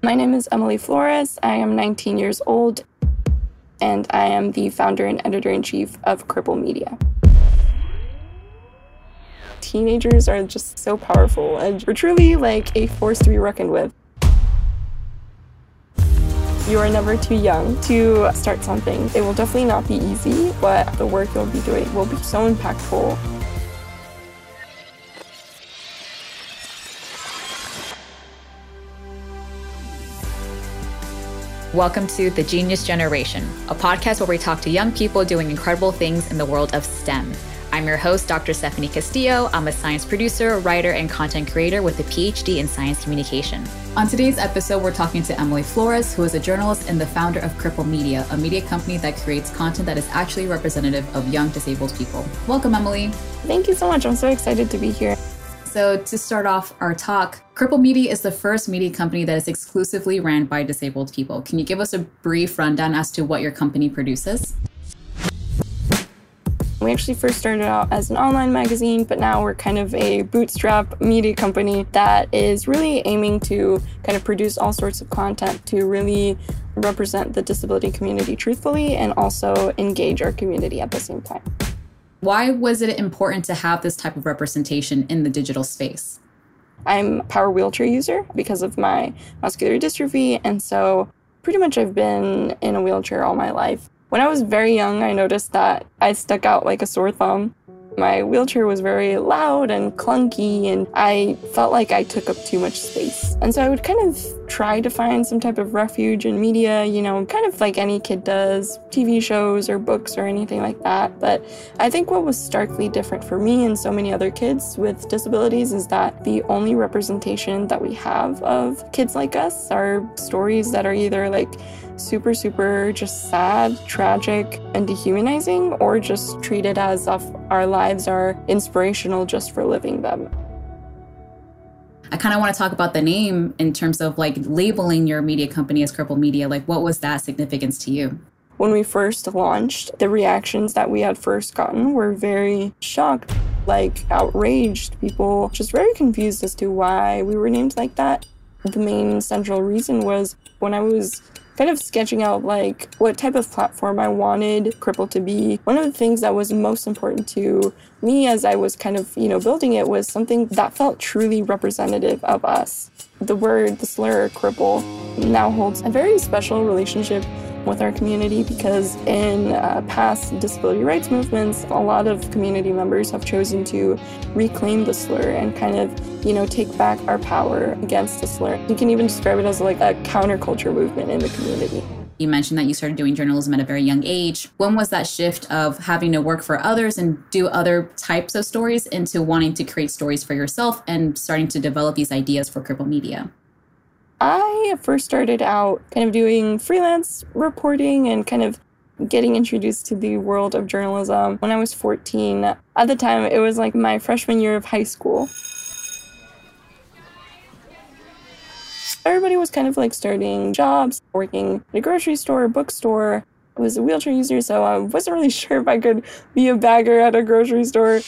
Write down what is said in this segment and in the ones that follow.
My name is Emily Flores. I am 19 years old, and I am the founder and editor in chief of Cripple Media. Teenagers are just so powerful, and we're truly like a force to be reckoned with. You are never too young to start something. It will definitely not be easy, but the work you'll be doing will be so impactful. Welcome to The Genius Generation, a podcast where we talk to young people doing incredible things in the world of STEM. I'm your host, Dr. Stephanie Castillo. I'm a science producer, writer, and content creator with a PhD in science communication. On today's episode, we're talking to Emily Flores, who is a journalist and the founder of Cripple Media, a media company that creates content that is actually representative of young disabled people. Welcome, Emily. Thank you so much. I'm so excited to be here. So, to start off our talk, Cripple Media is the first media company that is exclusively ran by disabled people. Can you give us a brief rundown as to what your company produces? We actually first started out as an online magazine, but now we're kind of a bootstrap media company that is really aiming to kind of produce all sorts of content to really represent the disability community truthfully and also engage our community at the same time. Why was it important to have this type of representation in the digital space? I'm a power wheelchair user because of my muscular dystrophy, and so pretty much I've been in a wheelchair all my life. When I was very young, I noticed that I stuck out like a sore thumb my wheelchair was very loud and clunky, and I felt like I took up too much space. And so I would kind of try to find some type of refuge in media, you know, kind of like any kid does, TV shows or books or anything like that. But I think what was starkly different for me and so many other kids with disabilities is that the only representation that we have of kids like us are stories that are either like super, super just sad, tragic, and dehumanizing, or just treated as if our lives are inspirational just for living them. I kind of want to talk about the name in terms of like labeling your media company as Cripple Media. Like, what was that significance to you? When we first launched, the reactions that we had first gotten were very shocked, like outraged, people just very confused as to why we were named like that. The main central reason was when I was kind of sketching out like what type of platform I wanted Cripple to be. One of the things that was most important to me as I was kind of, you know, building it was something that felt truly representative of us. The word, the slur, cripple, now holds a very special relationship with our community because in uh, past disability rights movements, a lot of community members have chosen to reclaim the slur and kind of, you know, take back our power against the slur. You can even describe it as like a counterculture movement in the community. You mentioned that you started doing journalism at a very young age. When was that shift of having to work for others and do other types of stories into wanting to create stories for yourself and starting to develop these ideas for Cripple Media? I first started out kind of doing freelance reporting and kind of getting introduced to the world of journalism when I was 14. At the time, it was like my freshman year of high school. Everybody was kind of like starting jobs, working at a grocery store, bookstore. I was a wheelchair user, so I wasn't really sure if I could be a bagger at a grocery store.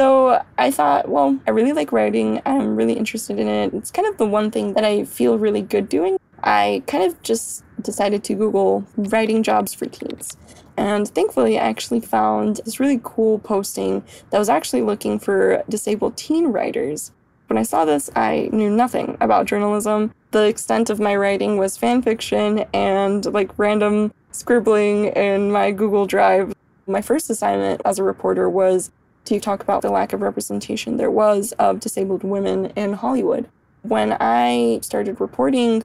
So I thought, well, I really like writing. I'm really interested in it. It's kind of the one thing that I feel really good doing. I kind of just decided to Google writing jobs for teens. And thankfully, I actually found this really cool posting that was actually looking for disabled teen writers. When I saw this, I knew nothing about journalism. The extent of my writing was fan fiction and like random scribbling in my Google Drive. My first assignment as a reporter was to talk about the lack of representation there was of disabled women in Hollywood. When I started reporting,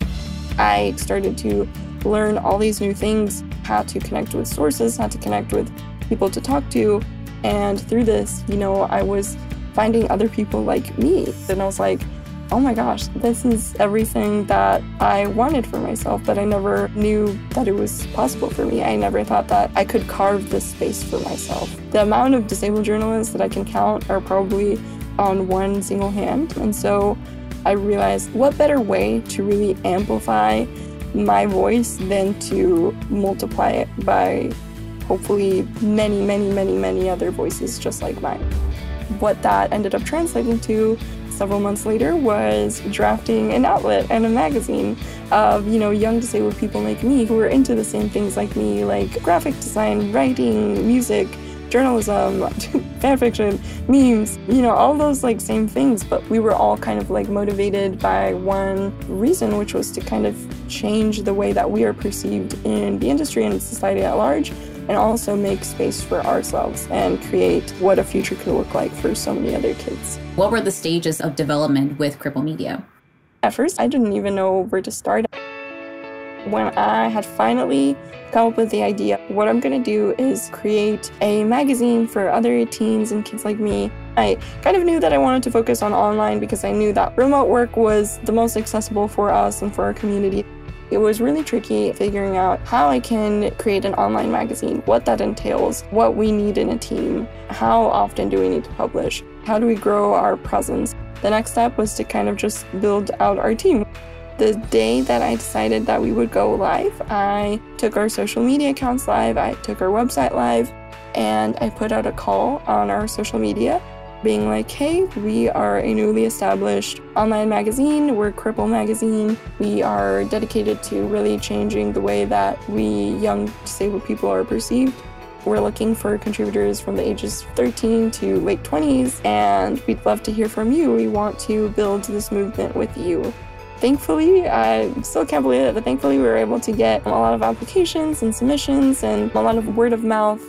I started to learn all these new things how to connect with sources, how to connect with people to talk to. And through this, you know, I was finding other people like me. And I was like, oh my gosh, this is everything that I wanted for myself, but I never knew that it was possible for me. I never thought that I could carve this space for myself. The amount of disabled journalists that I can count are probably on one single hand. And so I realized what better way to really amplify my voice than to multiply it by hopefully many, many, many, many other voices just like mine. what that ended up translating to several months later was drafting an outlet and a magazine of you know young disabled people like me who were into the same things like me like graphic design writing music journalism fan fiction memes you know all those like same things. But we were all kind of like motivated by one reason which was to kind of change the way that we are perceived in the industry and society at large and also make space for ourselves and create what a future could look like for so many other kids. What were the stages of development with Cripple Media? At first, I didn't even know where to start. When I had finally come up with the idea, what I'm going to do is create a magazine for other teens and kids like me. I kind of knew that I wanted to focus on online because I knew that remote work was the most accessible for us and for our community. It was really tricky figuring out how I can create an online magazine, what that entails, what we need in a team, how often do we need to publish, how do we grow our presence. The next step was to kind of just build out our team. The day that I decided that we would go live, I took our social media accounts live, I took our website live, and I put out a call on our social media being like, hey, we are a newly established online magazine. We're Cripple Magazine. We are dedicated to really changing the way that we young disabled people are perceived. We're looking for contributors from the ages 13 to late 20s, and we'd love to hear from you. We want to build this movement with you. Thankfully, I still can't believe it, but thankfully, we were able to get a lot of applications and submissions and a lot of word of mouth.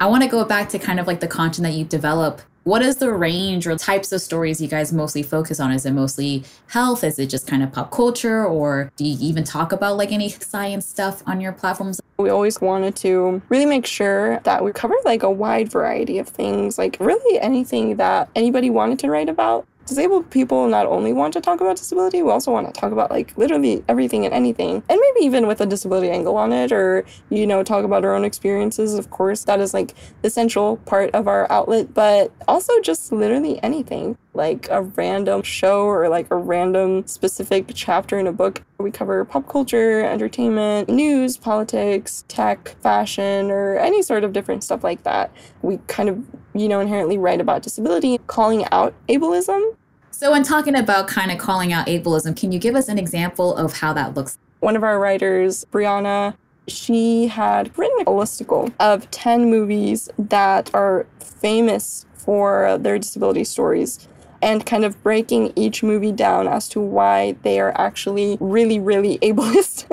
I want to go back to kind of like the content that you develop what is the range or types of stories you guys mostly focus on? Is it mostly health? Is it just kind of pop culture? Or do you even talk about like any science stuff on your platforms? We always wanted to really make sure that we covered like a wide variety of things, like really anything that anybody wanted to write about disabled people not only want to talk about disability, we also want to talk about like literally everything and anything. And maybe even with a disability angle on it or, you know, talk about our own experiences. Of course, that is like the central part of our outlet, but also just literally anything like a random show or like a random specific chapter in a book. We cover pop culture, entertainment, news, politics, tech, fashion, or any sort of different stuff like that. We kind of, you know, inherently write about disability, calling out ableism so, when talking about kind of calling out ableism, can you give us an example of how that looks? One of our writers, Brianna, she had written a listicle of 10 movies that are famous for their disability stories and kind of breaking each movie down as to why they are actually really, really ableist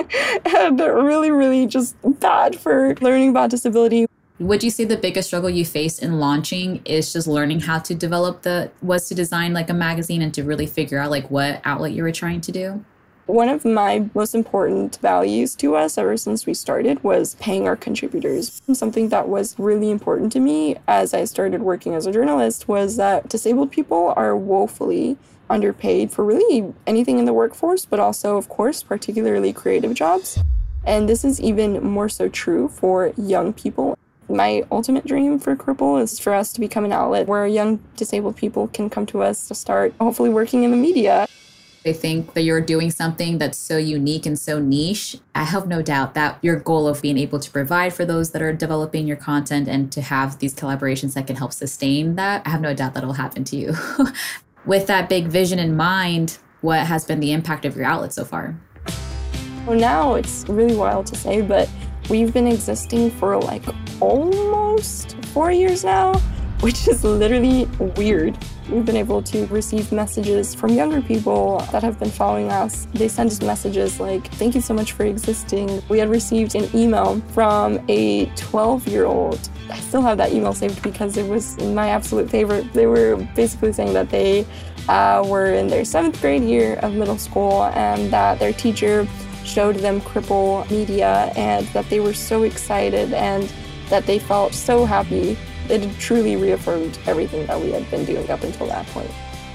and really, really just bad for learning about disability. Would you say the biggest struggle you faced in launching is just learning how to develop the was to design like a magazine and to really figure out like what outlet you were trying to do? One of my most important values to us ever since we started was paying our contributors. Something that was really important to me as I started working as a journalist was that disabled people are woefully underpaid for really anything in the workforce, but also, of course, particularly creative jobs. And this is even more so true for young people. My ultimate dream for Cripple is for us to become an outlet where young disabled people can come to us to start hopefully working in the media. I think that you're doing something that's so unique and so niche. I have no doubt that your goal of being able to provide for those that are developing your content and to have these collaborations that can help sustain that, I have no doubt that'll happen to you. With that big vision in mind, what has been the impact of your outlet so far? Well, now it's really wild to say, but we've been existing for like almost four years now, which is literally weird. We've been able to receive messages from younger people that have been following us. They send us messages like, Thank you so much for existing. We had received an email from a 12 year old. I still have that email saved because it was my absolute favorite. They were basically saying that they uh, were in their seventh grade year of middle school and that their teacher showed them Cripple Media and that they were so excited and that they felt so happy. It truly reaffirmed everything that we had been doing up until that point.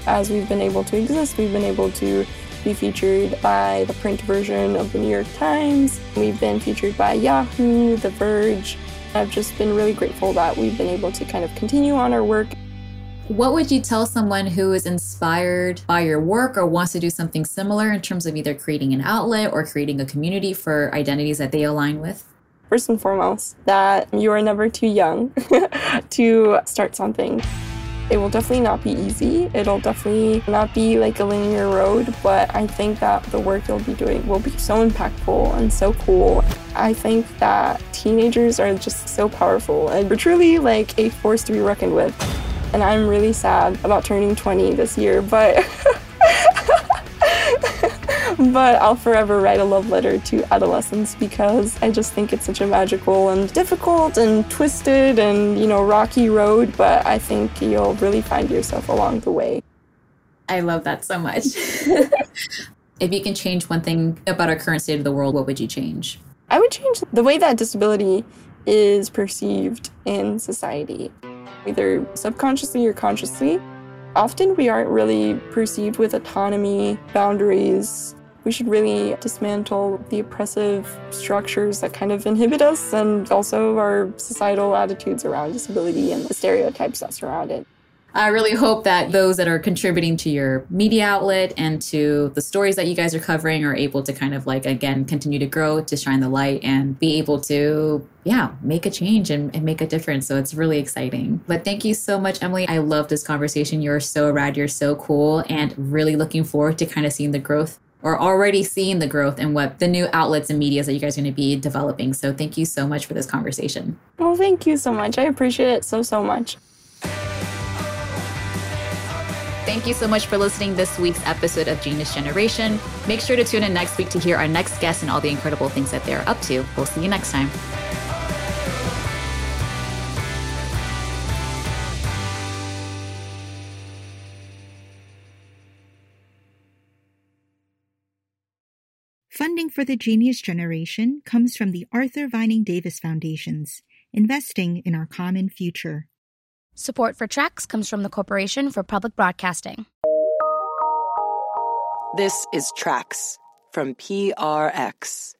As we've been able to exist, we've been able to be featured by the print version of the New York Times. We've been featured by Yahoo, The Verge. I've just been really grateful that we've been able to kind of continue on our work what would you tell someone who is inspired by your work or wants to do something similar in terms of either creating an outlet or creating a community for identities that they align with? First and foremost, that you are never too young to start something. It will definitely not be easy. It'll definitely not be like a linear road, but I think that the work you'll be doing will be so impactful and so cool. I think that teenagers are just so powerful and we're truly like a force to be reckoned with. And I'm really sad about turning 20 this year, but but I'll forever write a love letter to adolescence because I just think it's such a magical and difficult and twisted and, you know, rocky road, but I think you'll really find yourself along the way. I love that so much. if you can change one thing about our current state of the world, what would you change? I would change the way that disability is perceived in society, either subconsciously or consciously. Often we aren't really perceived with autonomy, boundaries, we should really dismantle the oppressive structures that kind of inhibit us and also our societal attitudes around disability and the stereotypes that surround it. I really hope that those that are contributing to your media outlet and to the stories that you guys are covering are able to kind of like, again, continue to grow, to shine the light, and be able to, yeah, make a change and, and make a difference. So it's really exciting. But thank you so much, Emily. I love this conversation. You're so rad. You're so cool. And really looking forward to kind of seeing the growth or already seeing the growth in what the new outlets and medias that you guys are going to be developing. So thank you so much for this conversation. Well, thank you so much. I appreciate it so, so much. Thank you so much for listening this week's episode of Genius Generation. Make sure to tune in next week to hear our next guest and all the incredible things that they're up to. We'll see you next time. Funding for the Genius Generation comes from the Arthur Vining Davis Foundations, investing in our common future. Support for Tracks comes from the Corporation for Public Broadcasting. This is Tracks from PRX.